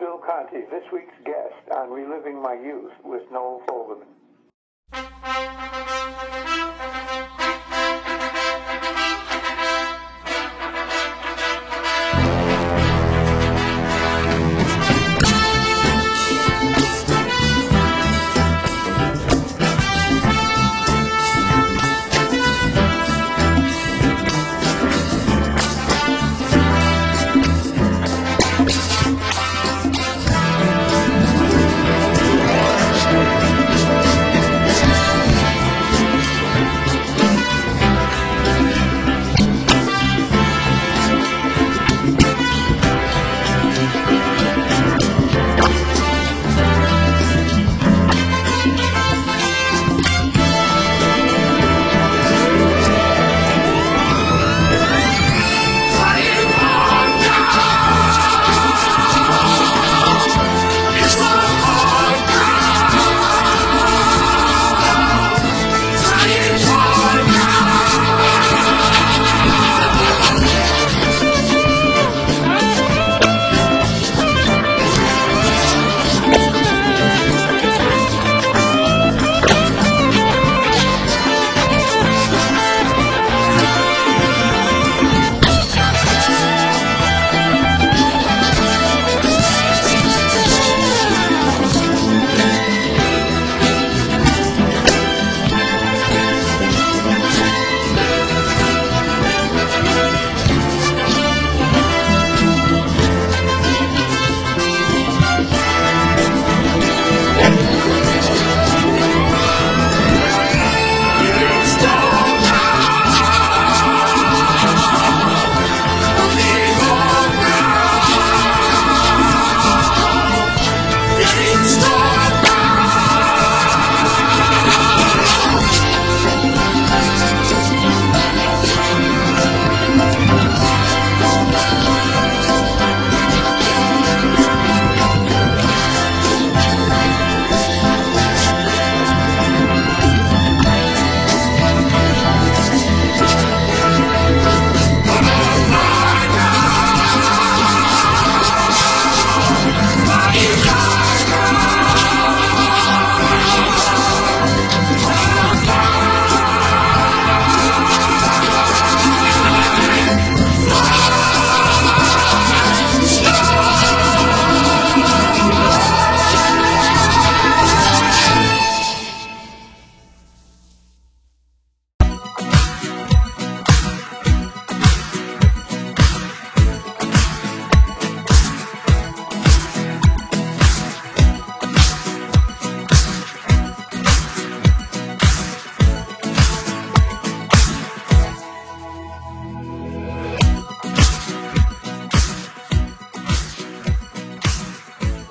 Bill Conti, this week's guest on Reliving My Youth with Noel Volkman.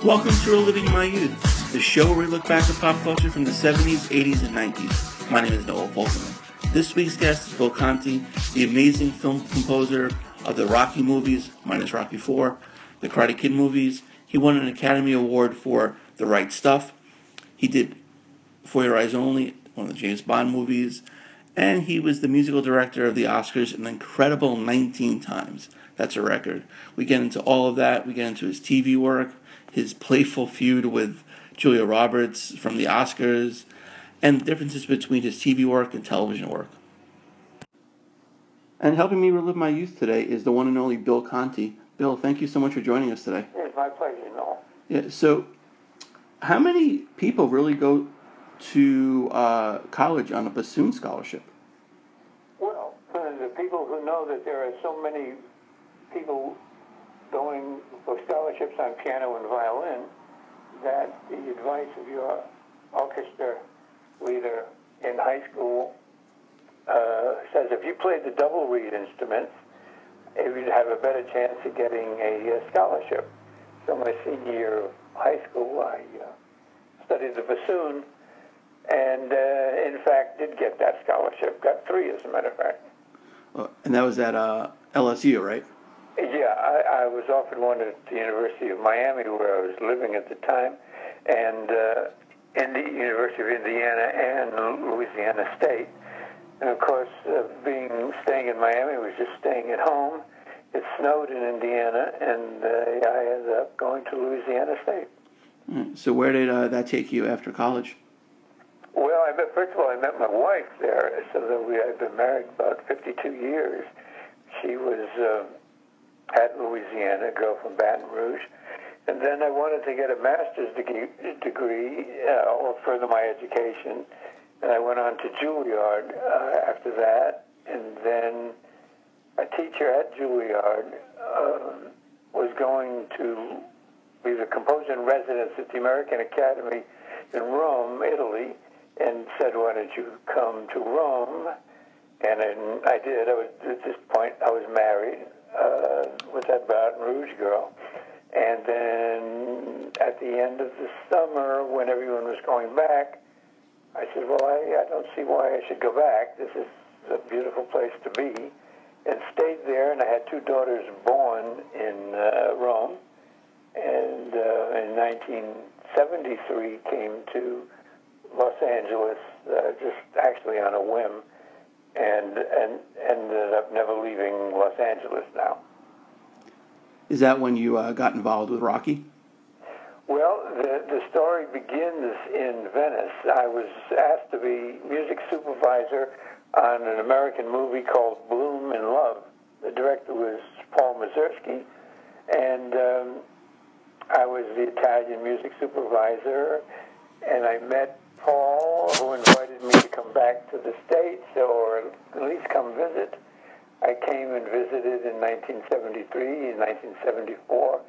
Welcome to Reliving My Youth, the show where we look back at pop culture from the 70s, 80s, and 90s. My name is Noel Volkman. This week's guest is Bill Conti, the amazing film composer of the Rocky movies, minus Rocky 4, the Karate Kid movies. He won an Academy Award for The Right Stuff. He did For Your Eyes Only, one of the James Bond movies, and he was the musical director of the Oscars an incredible 19 times. That's a record. We get into all of that. We get into his TV work, his playful feud with Julia Roberts from the Oscars, and the differences between his TV work and television work. And helping me relive my youth today is the one and only Bill Conti. Bill, thank you so much for joining us today. It's my pleasure, Noel. Yeah, so how many people really go to uh, college on a bassoon scholarship? Well, the people who know that there are so many people going for scholarships on piano and violin, that the advice of your orchestra leader in high school uh, says if you played the double reed instruments, you'd have a better chance of getting a uh, scholarship. So my senior year of high school, I uh, studied the bassoon, and uh, in fact did get that scholarship. Got three, as a matter of fact. And that was at uh, LSU, right? Yeah, I, I was offered one at the University of Miami, where I was living at the time, and uh, in the University of Indiana and Louisiana State. And of course, uh, being staying in Miami was just staying at home, it snowed in Indiana, and uh, I ended up going to Louisiana State. Mm. So where did uh, that take you after college? Well, I met first of all I met my wife there, so that we had been married about 52 years. She was uh, at Louisiana, a girl from Baton Rouge, and then I wanted to get a master's degree, degree uh, or further my education, and I went on to Juilliard uh, after that, and then a teacher at Juilliard um, was going to be the composer in residence at the American Academy in Rome, Italy, and said, "Why don't you come to Rome?" And I did. I was at this point I was married uh, with that Baton Rouge girl, and then at the end of the summer, when everyone was going back, I said, "Well, I, I don't see why I should go back. This is a beautiful place to be." And stayed there, and I had two daughters born in uh, Rome, and uh, in 1973 came to Los Angeles, uh, just actually on a whim, and and ended up never leaving Los Angeles now. Is that when you uh, got involved with Rocky? Well, the the story begins in Venice. I was asked to be music supervisor on an American movie called Blume in Love. The director was Paul Mazursky, and um, I was the Italian music supervisor, and I met Paul, who invited me come back to the States or at least come visit. I came and visited in 1973. In 1974,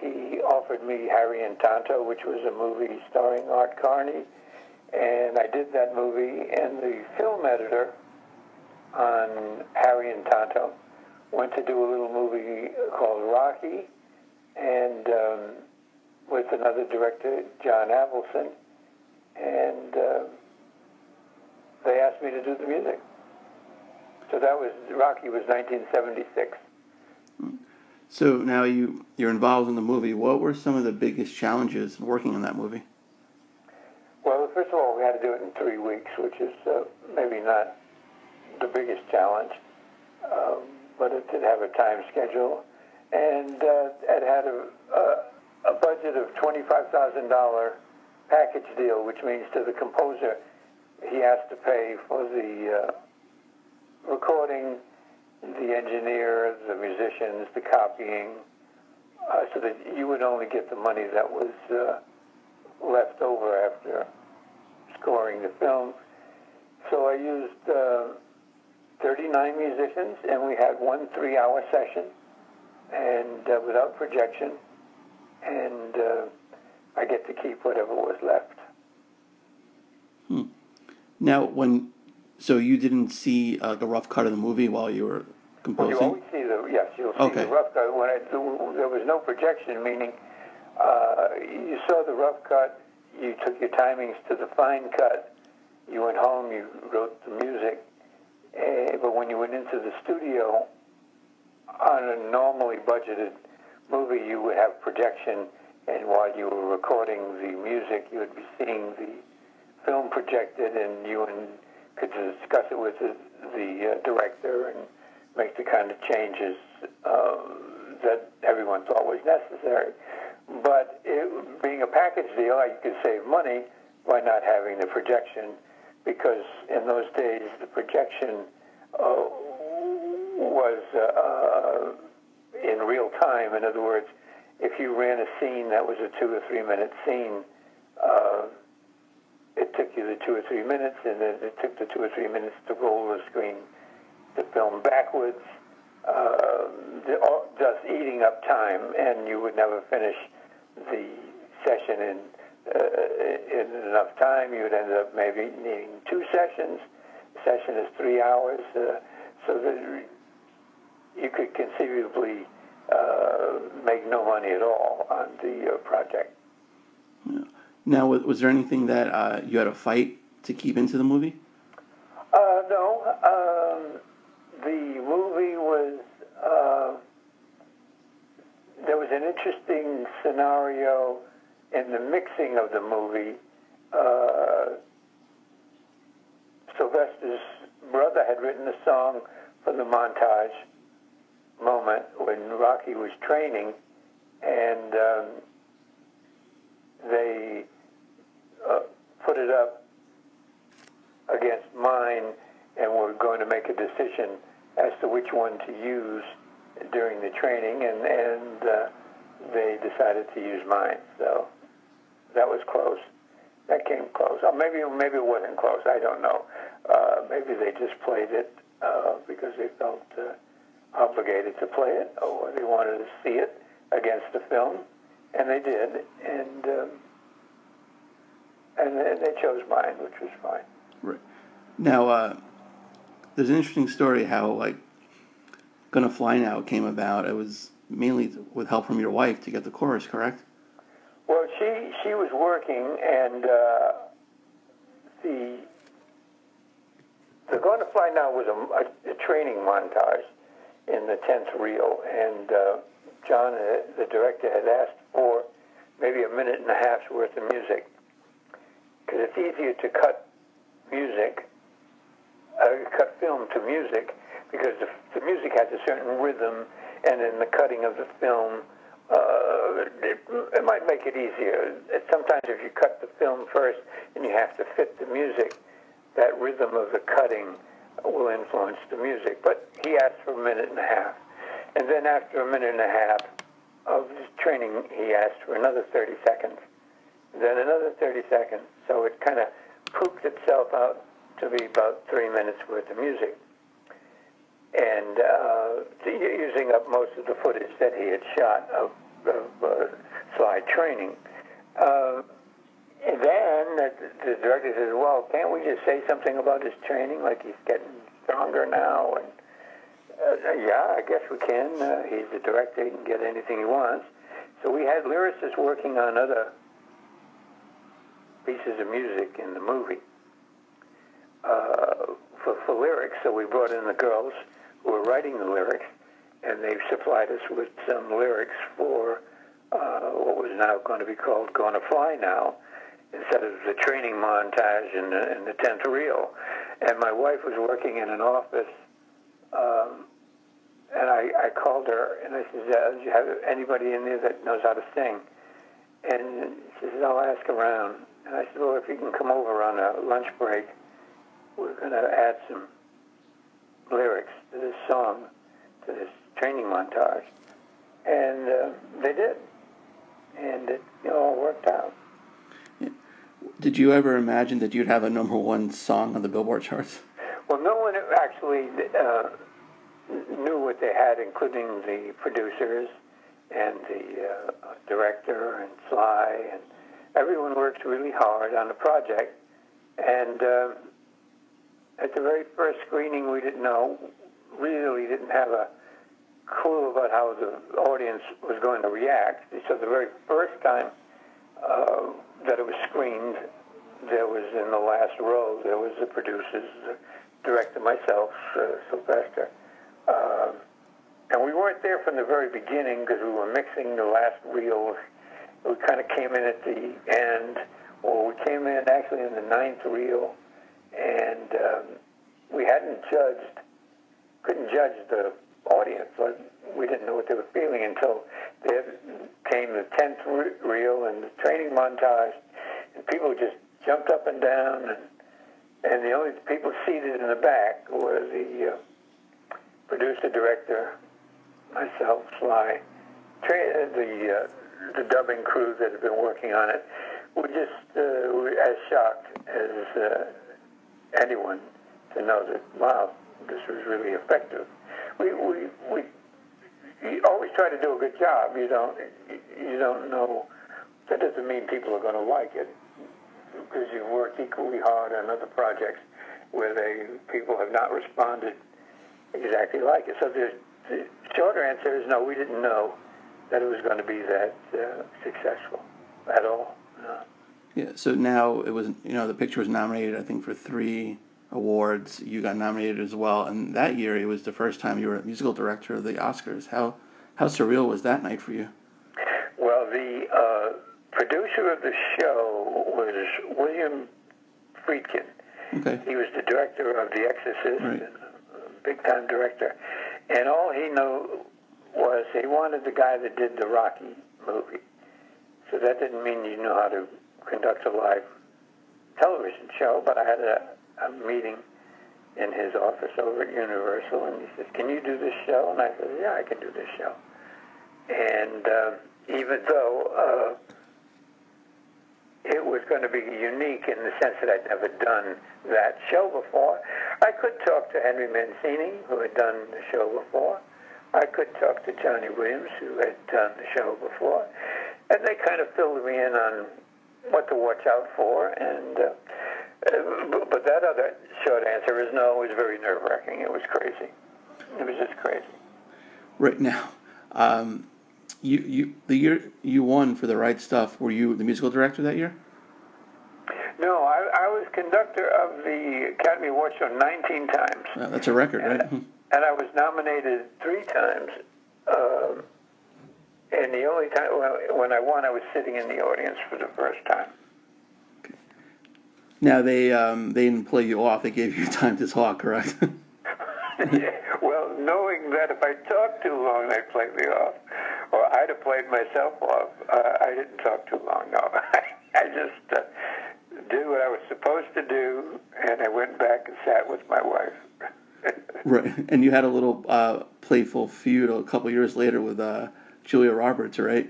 he offered me Harry and Tonto, which was a movie starring Art Carney, and I did that movie. And the film editor on Harry and Tonto went to do a little movie called Rocky, and um, with another director, John Avildsen and uh, they asked me to do the music. So that was Rocky was 1976. So now you you're involved in the movie. What were some of the biggest challenges working on that movie? Well, first of all, we had to do it in three weeks, which is uh, maybe not the biggest challenge, um, but it did have a time schedule, and uh, it had a, a, a budget of twenty-five thousand dollar package deal, which means to the composer, pay for the uh, recording, the engineer, the musicians, the copying, uh, so that you would only get the money that was uh, left over after scoring the film. So I used uh, 39 musicians, and we had one three-hour session, and uh, without projection, and uh, I get to keep whatever was left. Hmm. Now, when so you didn't see uh, the rough cut of the movie while you were composing. Well, you always see the yes, you'll see Okay. the rough cut. When I, there was no projection, meaning uh, you saw the rough cut, you took your timings to the fine cut, you went home, you wrote the music, uh, but when you went into the studio on a normally budgeted movie, you would have projection, and while you were recording the music, you would be seeing the film projected, and you and could discuss it with the, the uh, director and make the kind of changes uh, that everyone thought was necessary. But it, being a package deal, you could save money by not having the projection, because in those days the projection uh, was uh, in real time. In other words, if you ran a scene that was a two or three minute scene, uh, took you the two or three minutes, and then it took the two or three minutes to roll the screen, the film backwards, uh, all- just eating up time, and you would never finish the session in uh, in enough time. You would end up maybe needing two sessions. The session is three hours, uh, so that you could conceivably uh, make no money at all on the uh, project. Now, was, was there anything that uh, you had to fight to keep into the movie? Uh, no, um, the movie was. Uh, there was an interesting scenario in the mixing of the movie. Uh, Sylvester's brother had written a song for the montage, moment when Rocky was training, and um, they uh, put it up against mine, and we're going to make a decision as to which one to use during the training, and and uh, they decided to use mine. So that was close. That came close. Or maybe maybe it wasn't close. I don't know. Uh, maybe they just played it uh, because they felt uh, obligated to play it, or they wanted to see it against the film, and they did. And um, and they chose mine, which was fine. Right. Now, uh, there's an interesting story how like "Gonna Fly Now" came about. It was mainly with help from your wife to get the chorus, correct? Well, she she was working, and uh, the the "Gonna Fly Now" was a, a, a training montage in the tenth reel, and uh, John, the director, had asked for maybe a minute and a half's worth of music because it's easier to cut music, uh, cut film to music, because the, the music has a certain rhythm, and in the cutting of the film, uh, it, it might make it easier. Sometimes if you cut the film first and you have to fit the music, that rhythm of the cutting will influence the music. But he asked for a minute and a half. And then after a minute and a half of training, he asked for another 30 seconds. Then another 30 seconds. So it kind of pooped itself out to be about three minutes worth of music. And uh, using up most of the footage that he had shot of, of uh, Sly training. Uh, and then the, the director says, well, can't we just say something about his training, like he's getting stronger now? And uh, yeah, I guess we can. Uh, he's the director; he can get anything he wants. So we had lyricists working on other pieces of music in the movie uh, for, for lyrics. So we brought in the girls who were writing the lyrics, and they supplied us with some lyrics for uh, what was now going to be called "Gonna Fly Now," instead of the training montage in the, in the tenth reel. And my wife was working in an office, um, and I, I called her and I said, uh, "Do you have anybody in there that knows how to sing?" And she said, "I'll ask around." And I said, well, if you can come over on a lunch break, we're going to add some lyrics to this song, to this training montage. And uh, they did. And it you know, all worked out. Did you ever imagine that you'd have a number one song on the Billboard charts? Well, no one actually uh, knew what they had, including the producers and the uh, director and Sly and everyone worked really hard on the project. And uh, at the very first screening, we didn't know, really didn't have a clue about how the audience was going to react. So the very first time uh, that it was screened, there was in the last row, there was the producers, the director, myself, uh, Sylvester. Uh, and we weren't there from the very beginning because we were mixing the last reels we kind of came in at the end, or we came in actually in the ninth reel, and um, we hadn't judged, couldn't judge the audience. We didn't know what they were feeling until there came the tenth reel and the training montage, and people just jumped up and down, and and the only people seated in the back were the uh, producer, director, myself, Sly, tra- the uh, the dubbing crew that had been working on it were just uh, as shocked as uh, anyone to know that wow, this was really effective. We we we you always try to do a good job. You don't you don't know. That doesn't mean people are going to like it because you've worked equally hard on other projects where they people have not responded exactly like it. So the, the shorter answer is no, we didn't know that it was going to be that uh, successful at all. Uh, yeah. So now it was, you know, the picture was nominated, I think, for three awards. You got nominated as well, and that year it was the first time you were a musical director of the Oscars. How how surreal was that night for you? Well, the uh, producer of the show was William Friedkin. Okay. He was the director of The Exorcist, right. big time director, and all he knew was he wanted the guy that did the Rocky movie. So that didn't mean you knew how to conduct a live television show, but I had a, a meeting in his office over at Universal, and he said, "Can you do this show?" And I said, "Yeah, I can do this show." And uh, even though uh, it was going to be unique in the sense that I'd never done that show before, I could talk to Henry Mancini, who had done the show before. I could talk to Johnny Williams, who had done the show before, and they kind of filled me in on what to watch out for. And uh, uh, but that other short answer is no. It was very nerve wracking. It was crazy. It was just crazy. Right now, um, you you the year you won for the right stuff. Were you the musical director that year? No, I, I was conductor of the Academy Award show 19 times. Uh, that's a record, and, right? And I was nominated three times. Um, and the only time when, when I won, I was sitting in the audience for the first time. Now they um, they didn't play you off. They gave you time to talk, correct? well, knowing that if I talked too long, they'd play me off, or I'd have played myself off. Uh, I didn't talk too long. No, I just uh, did what I was supposed to do, and I went back and sat with my wife. Right, and you had a little uh, playful feud a couple years later with uh, Julia Roberts, right?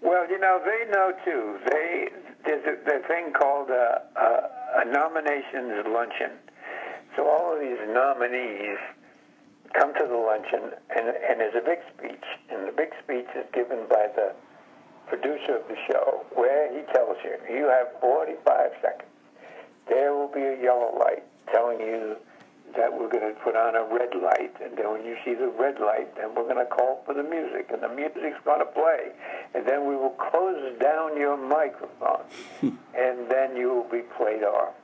Well, you know, they know too. They there's a, a thing called a, a, a nominations luncheon. So all of these nominees come to the luncheon, and, and there's a big speech, and the big speech is given by the producer of the show, where he tells you, you have 45 seconds. There will be a yellow light telling you that we're going to put on a red light, and then when you see the red light, then we're going to call for the music, and the music's going to play, and then we will close down your microphone, hmm. and then you will be played off.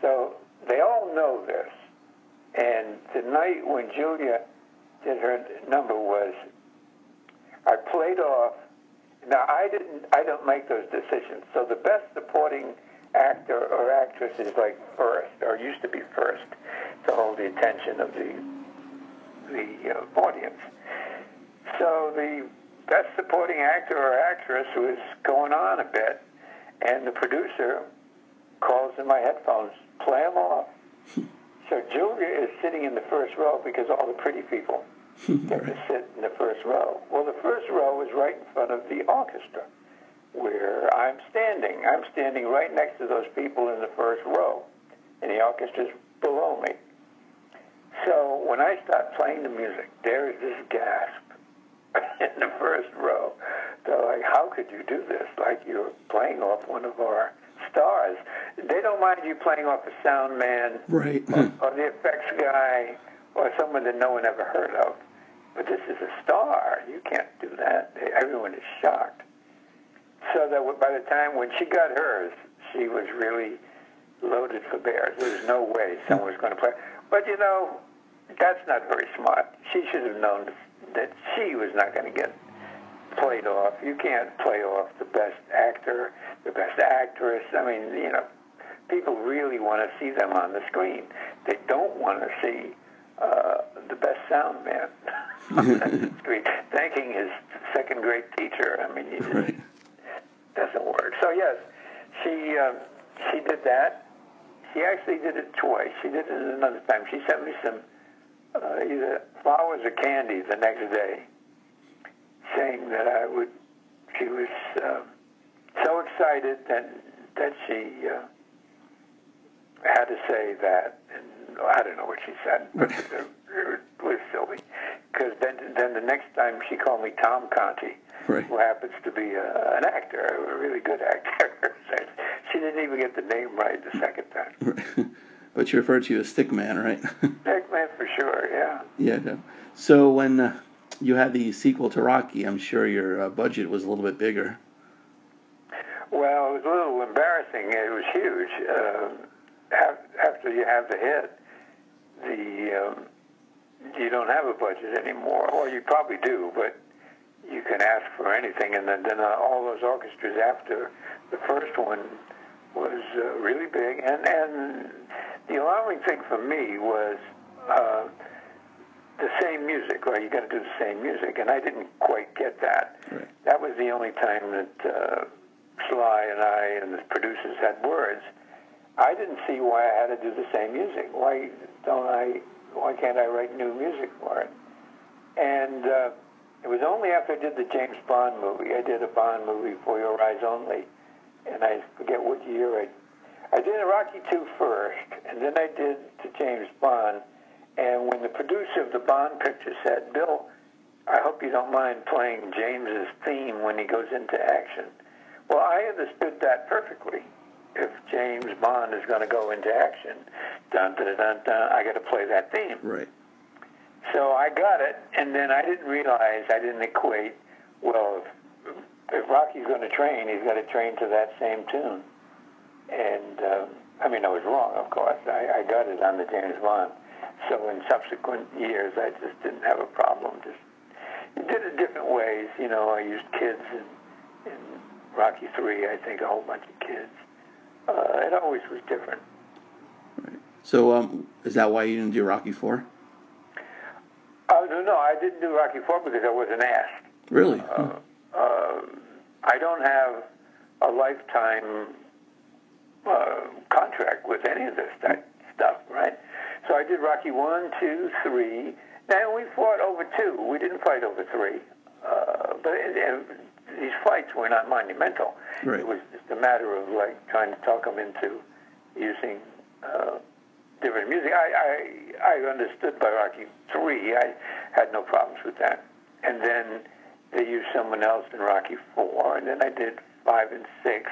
So they all know this, and tonight when Julia did her number was, I played off. Now I didn't. I don't make those decisions. So the best supporting actor or actress is like first, or used to be first, to hold the attention of the the uh, audience. So the best supporting actor or actress was going on a bit, and the producer calls in my headphones, play them off. so Julia is sitting in the first row because all the pretty people get to sit in the first row. Well, the first row is right in front of the orchestra where I'm standing. I'm standing right next to those people in the first row, and the orchestra's below me. So when I start playing the music, there is this gasp in the first row. They're like, how could you do this? Like you're playing off one of our stars. They don't mind you playing off a sound man right. or, or the effects guy or someone that no one ever heard of. But this is a star. You can't do that. Everyone is shocked. So that by the time when she got hers, she was really loaded for bears. There was no way someone was going to play. But you know, that's not very smart. She should have known that she was not going to get played off. You can't play off the best actor, the best actress. I mean, you know, people really want to see them on the screen. They don't want to see uh, the best sound man on the screen, thanking his second grade teacher. I mean, it Right. Doesn't work. So yes, she um, she did that. She actually did it twice. She did it another time. She sent me some uh, either flowers or candy the next day, saying that I would. She was uh, so excited that that she uh, had to say that, and I don't know what she said, but it was silly. Because then, then the next time she called me Tom Conti, Right. who happens to be a, an actor, a really good actor. she didn't even get the name right the second time. but she referred to you as Stickman, right? Stickman for sure, yeah. yeah. So when uh, you had the sequel to Rocky, I'm sure your uh, budget was a little bit bigger. Well, it was a little embarrassing. It was huge. Uh, after you have the hit, the um, you don't have a budget anymore, or you probably do, but you can ask for anything. And then, then uh, all those orchestras after the first one was uh, really big. And and the alarming thing for me was uh, the same music, or you got to do the same music, and I didn't quite get that. Right. That was the only time that uh, Sly and I and the producers had words. I didn't see why I had to do the same music. Why don't I? Why can't I write new music for it? And uh, it was only after I did the James Bond movie. I did a Bond movie for Your Eyes Only, and I forget what year I. I did a Rocky Two first, and then I did the James Bond. And when the producer of the Bond picture said, "Bill, I hope you don't mind playing James's theme when he goes into action," well, I understood that perfectly. If James Bond is going to go into action, dun dun dun dun, I got to play that theme. Right. So I got it, and then I didn't realize, I didn't equate, well, if, if Rocky's going to train, he's got to train to that same tune. And, um, I mean, I was wrong, of course. I, I got it on the James Bond. So in subsequent years, I just didn't have a problem. Just did it different ways. You know, I used kids in, in Rocky 3, I think, a whole bunch of kids. Uh, it always was different. Right. So, um, is that why you didn't do Rocky Four? Oh, no, no, I didn't do Rocky 4 because I wasn't asked. Really? Uh, uh, I don't have a lifetime uh, contract with any of this that stuff, right? So I did Rocky one, two, three. Now we fought over two. We didn't fight over three. Uh, but it, it, these fights were not monumental. Right. It was just a matter of like trying to talk them into using uh, different music. I, I I understood by Rocky three. I had no problems with that. And then they used someone else in Rocky four, and then I did five and six,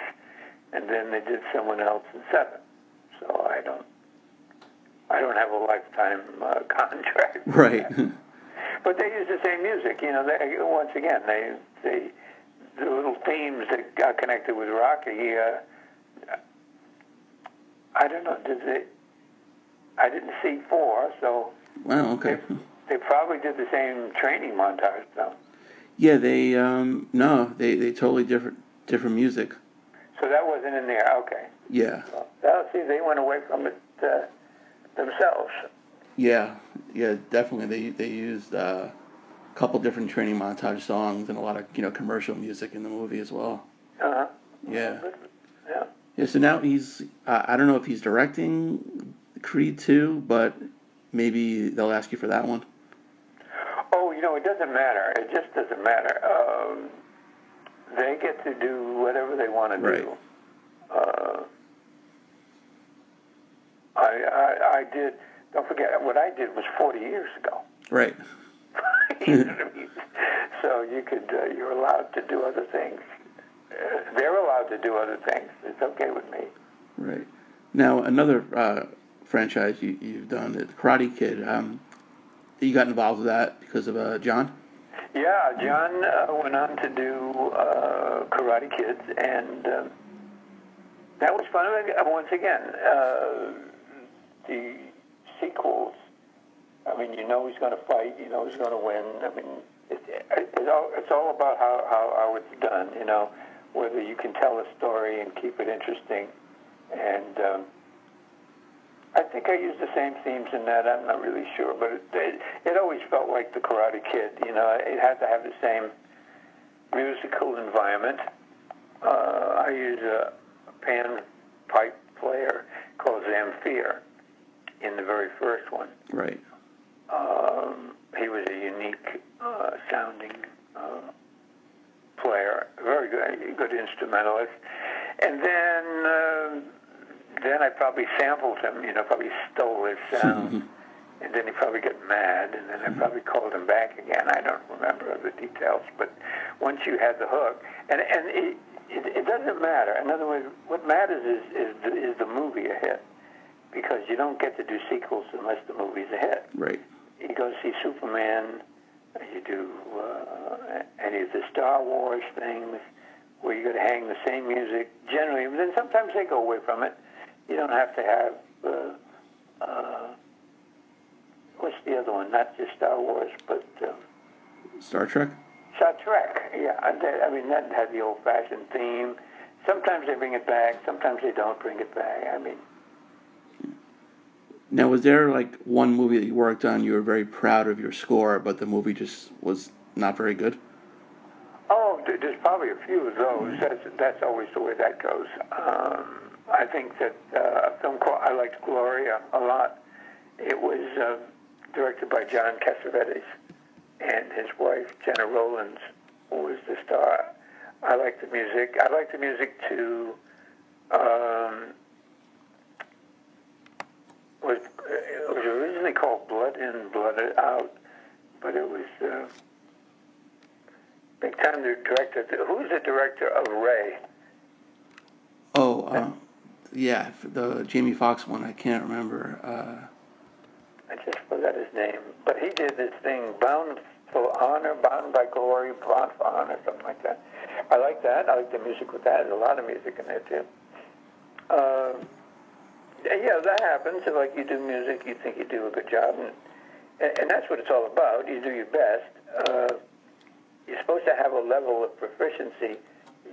and then they did someone else in seven. So I don't I don't have a lifetime uh, contract. right. But they use the same music. You know, they, once again, they they the little themes that got connected with Rocky. Uh, I don't know. Did they? I didn't see four, so wow. Okay. they probably did the same training montage, though. Yeah. They um no they they totally different different music. So that wasn't in there. Okay. Yeah. Well, see, they went away from it uh, themselves. Yeah. Yeah. Definitely. They they used uh, couple different training montage songs and a lot of you know commercial music in the movie as well. Uh huh. Yeah. Yeah. Yeah. So now he's uh, I don't know if he's directing Creed two, but maybe they'll ask you for that one. Oh, you know, it doesn't matter. It just doesn't matter. Um, they get to do whatever they want to Right. do. Uh, I, I, I did. Don't forget, what I did was 40 years ago. Right. you know what I mean? So you could, uh, you're allowed to do other things. Uh, they're allowed to do other things. It's okay with me. Right. Now another uh, franchise you you've done, is Karate Kid. Um, you got involved with that because of uh, John. Yeah, John uh, went on to do uh, Karate Kids, and um, that was fun. Uh, Once again, uh, the sequels. I mean, you know he's going to fight. You know he's going to win. I mean, it, it, it's all it's all about how, how how it's done. You know, whether you can tell a story and keep it interesting, and. Um, I think I used the same themes in that. I'm not really sure, but it, it, it always felt like the Karate Kid. You know, it had to have the same musical environment. Uh, I use a, a pan pipe player called Zamfir in the very first one. Right. Um, he was a unique uh, sounding uh, player, very good, good instrumentalist. And then, uh, then I probably sampled him. You know, probably stole his sound. and then he probably got mad, and then I probably called him back again. I don't remember the details, but once you had the hook, and and it, it, it doesn't matter. In other words, what matters is is the, is the movie a hit, because you don't get to do sequels unless the movie's a hit Right. You go see Superman, you do uh, any of the Star Wars things where you got to hang the same music generally, but then sometimes they go away from it. You don't have to have uh, uh, what's the other one? Not just Star Wars, but um, Star Trek. Star Trek. Yeah, I mean that had the old-fashioned theme. Sometimes they bring it back. Sometimes they don't bring it back. I mean, Now, was there like one movie that you worked on? You were very proud of your score, but the movie just was not very good. Oh, there's probably a few of those. That's that's always the way that goes. Um, I think that uh, a film called I liked Gloria a lot. It was uh, directed by John Cassavetes, and his wife Gena Rowlands was the star. I liked the music. I liked the music to. Um, was it was originally called Blood In, Blood Out, but it was uh, big time the director. Who's the director of Ray? Oh, uh, yeah, the Jamie Foxx one. I can't remember. Uh, I just forgot his name, but he did this thing, Bound for Honor, Bound by Glory, Bound for Honor, something like that. I like that. I like the music with that. There's a lot of music in there too. Uh, yeah, that happens. Like you do music, you think you do a good job, and and that's what it's all about. You do your best. Uh, you're supposed to have a level of proficiency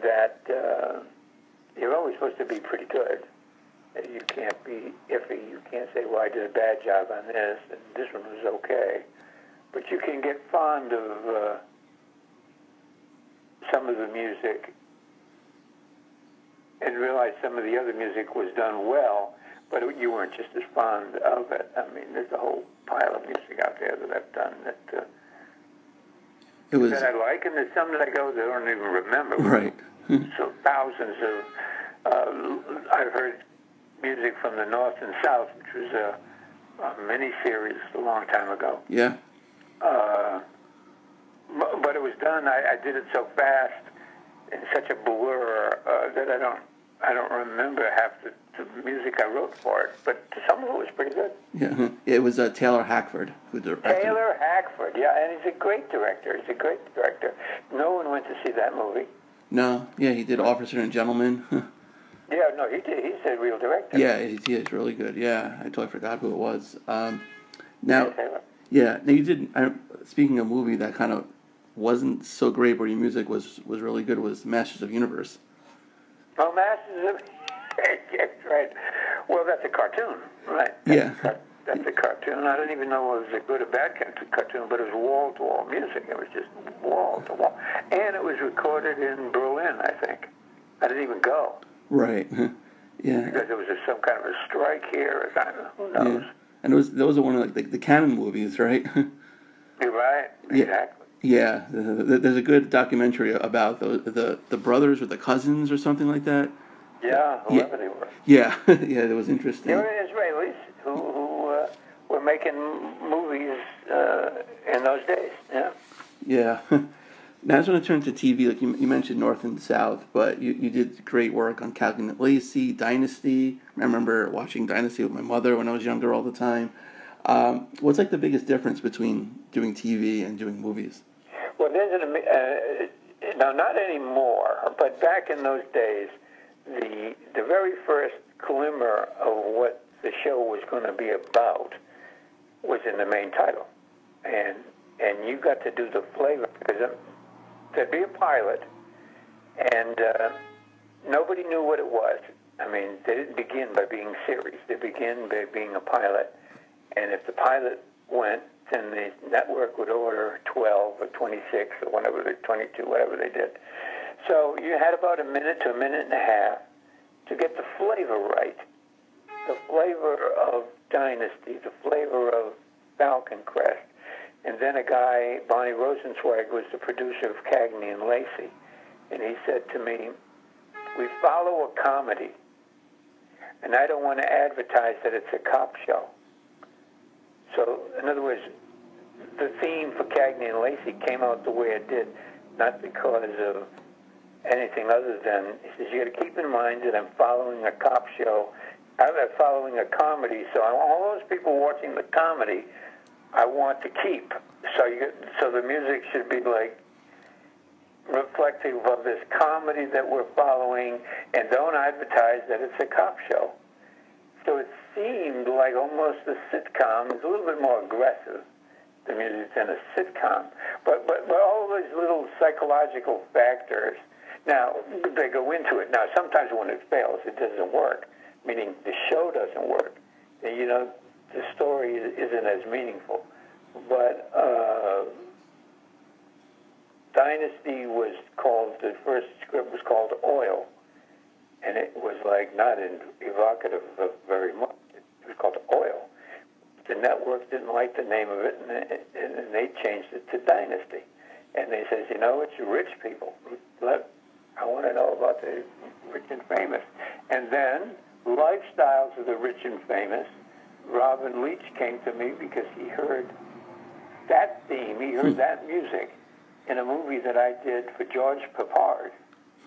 that uh, you're always supposed to be pretty good. You can't be iffy. You can't say, "Well, I did a bad job on this, and this one was okay." But you can get fond of uh, some of the music and realize some of the other music was done well, but you weren't just as fond of it. I mean, there's a whole pile of music out there that I've done that uh, it was that I like, and there's some that I go that I don't even remember. right. So thousands of uh, I've heard music from the North and South, which was a, a mini series a long time ago. Yeah. Uh, but it was done. I, I did it so fast in such a blur uh, that I don't I don't remember half the, the music I wrote for it. But some of it was pretty good. Yeah. It was uh, Taylor Hackford who directed. Taylor Hackford, yeah, and he's a great director. He's a great director. No one went to see that movie. No. Yeah, he did Officer and Gentleman. Yeah, no, he did. He's a real director. yeah, he, he is really good. Yeah, I totally forgot who it was. Um, now, Taylor. yeah. Now you did. I, speaking of a movie that kind of wasn't so great, but your music was was really good. Was Masters of Universe. Oh, Masters of. yes, right. Well, that's a cartoon, right? Yeah. That's, a- that's a cartoon. I don't even know if it was a good or bad ca- cartoon, but it was wall to wall music. It was just wall to wall. And it was recorded in Berlin, I think. I didn't even go Right. yeah. because there was a, some kind of a strike here or kind of, who knows? Yeah. And it was those are one of like the, the Cannon movies, right? You're right. Yeah. Exactly. yeah. The, the, there's a good documentary about the, the the brothers or the cousins or something like that. Yeah, whoever they were. Yeah. yeah. It was interesting. They were Israelis who, who uh, were making movies uh, in those days. Yeah. Yeah. Now I just want to turn to TV. Like you, you mentioned North and South, but you, you did great work on Cagney and Lacey, Dynasty. I remember watching Dynasty with my mother when I was younger all the time. Um, what's like the biggest difference between doing TV and doing movies? Well, there's an uh, now not anymore, but back in those days, the the very first glimmer of what the show was going to be about was in the main title, and and you got to do the flavor because um, there'd be a pilot, and uh, nobody knew what it was. I mean, they didn't begin by being series. They begin by being a pilot, and if the pilot went, then the network would order 12 or 26 or whatever, 22, whatever they did. So you had about a minute to a minute and a half to get the flavor right. The flavor of Dynasty, the flavor of Falcon Crest. And then a guy, Barney Rosenzweig, was the producer of Cagney and Lacey. And he said to me, We follow a comedy, and I don't want to advertise that it's a cop show. So, in other words, the theme for Cagney and Lacey came out the way it did, not because of anything other than, he says, you got to keep in mind that I'm following a cop show. I'm following a comedy, so all those people watching the comedy, I want to keep. So you, so the music should be like reflective of this comedy that we're following, and don't advertise that it's a cop show. So it seemed like almost a sitcom. It's a little bit more aggressive, the music, than a sitcom. But, but, but all those little psychological factors, now, they go into it. Now, sometimes when it fails, it doesn't work, meaning the show doesn't work. And, you know, the story isn't as meaningful. But uh, Dynasty was called the first script was called Oil, and it was like not evocative of very much. It was called Oil. The network didn't like the name of it, and, and they changed it to Dynasty. And they says, you know, it's rich people. Let I want to know about the rich and famous. And then lifestyles of the rich and famous. Robin Leach came to me because he heard that theme, he heard that music in a movie that I did for George Peppard.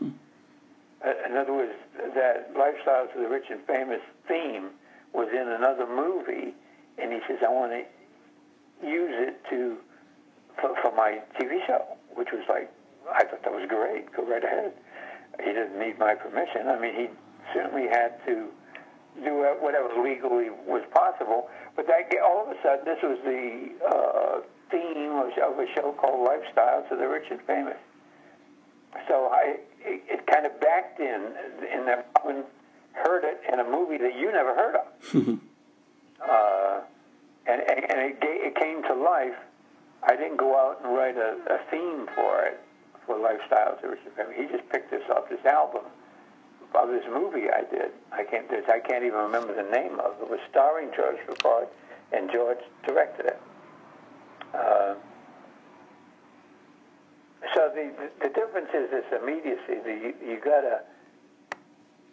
Uh, in other words, that lifestyles of the rich and famous theme was in another movie, and he says, I want to use it to for, for my TV show, which was like, I thought that was great. Go right ahead. He didn't need my permission. I mean, he certainly had to do whatever legally was possible. But that all of a sudden, this was the uh, theme of a show called Lifestyles of the Rich and Famous. So I, it, it kind of backed in, in that Robin heard it in a movie that you never heard of. uh, and and it, it came to life. I didn't go out and write a, a theme for it, Lifestyles the He just picked this up, this album of this movie I did. I can't, I can't even remember the name of it. Was starring George Peppard, and George directed it. Uh, so the, the difference is this immediacy. The, you, you gotta.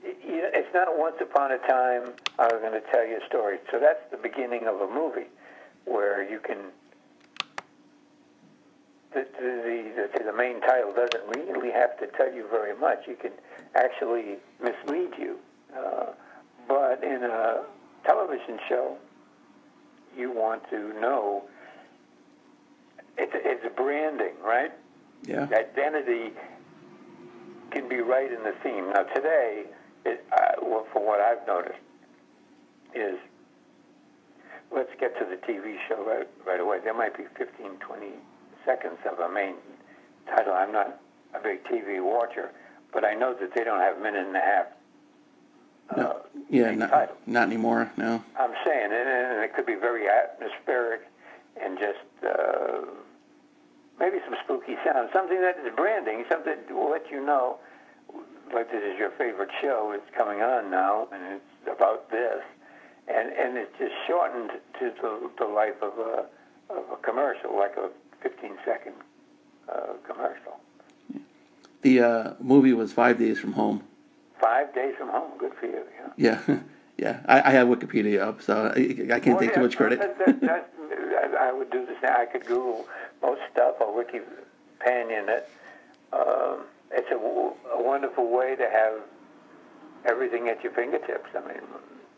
You it's not once upon a time I'm going to tell you a story. So that's the beginning of a movie, where you can. The, the, the, the main title doesn't really have to tell you very much. It can actually mislead you. Uh, but in a television show, you want to know it's, it's branding, right? Yeah. Identity can be right in the theme. Now, today, it, uh, well, from what I've noticed, is let's get to the TV show right, right away. There might be 15, 20 seconds of a main title. I'm not a big TV watcher, but I know that they don't have a minute and a half. Uh, no. Yeah, not, not anymore. No. I'm saying, and, and it could be very atmospheric and just uh, maybe some spooky sound, something that is branding, something that will let you know, like this is your favorite show, it's coming on now, and it's about this, and and it's just shortened to the, the life of a of a commercial, like a 15 second uh, commercial. The uh, movie was Five Days from Home. Five Days from Home, good for you. Yeah. Yeah. Yeah, I, I have Wikipedia up, so I, I can't well, take yeah, too much credit. That, that, I would do this now. I could Google most stuff or Wikipedia it. Um, it's a, a wonderful way to have everything at your fingertips. I mean,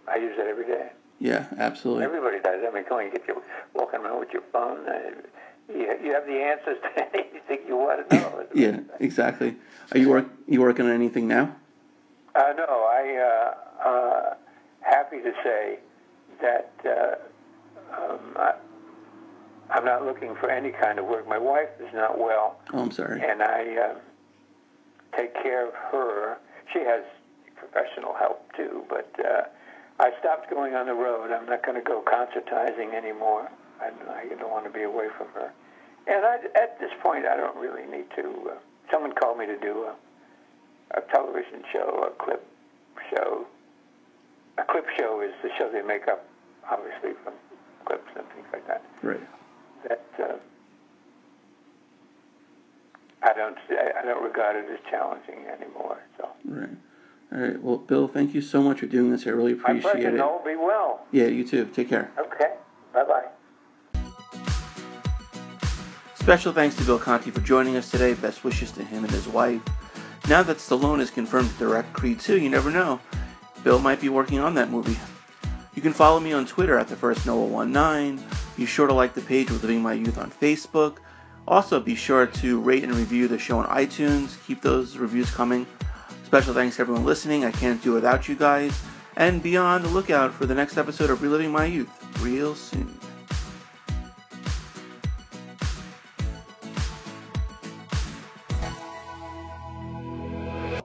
I use it every day. Yeah, absolutely. Everybody does. I mean, come on, you get your walking around with your phone. You, you have the answers to anything you want to know. yeah, exactly. Are you work you working on anything now? Uh, no, I uh, uh, happy to say that uh, um, I, I'm not looking for any kind of work. My wife is not well. Oh, I'm sorry. And I uh, take care of her. She has professional help too, but uh, I stopped going on the road. I'm not going to go concertizing anymore. I, I don't want to be away from her. And I, at this point, I don't really need to. Uh, someone called me to do a, a television show, a clip show. A clip show is the show they make up, obviously, from clips and things like that. Right. That uh, I don't. I don't regard it as challenging anymore. So. Right. All right. Well, Bill, thank you so much for doing this. I really appreciate My pleasure, it. No, be well. Yeah, you too. Take care. Okay. Bye bye. Special thanks to Bill Conti for joining us today. Best wishes to him and his wife. Now that Stallone is confirmed to direct Creed 2, you never know. Bill might be working on that movie. You can follow me on Twitter at the first Noah19. Be sure to like the page with Living My Youth on Facebook. Also, be sure to rate and review the show on iTunes. Keep those reviews coming. Special thanks to everyone listening. I can't do without you guys. And be on the lookout for the next episode of Reliving My Youth real soon.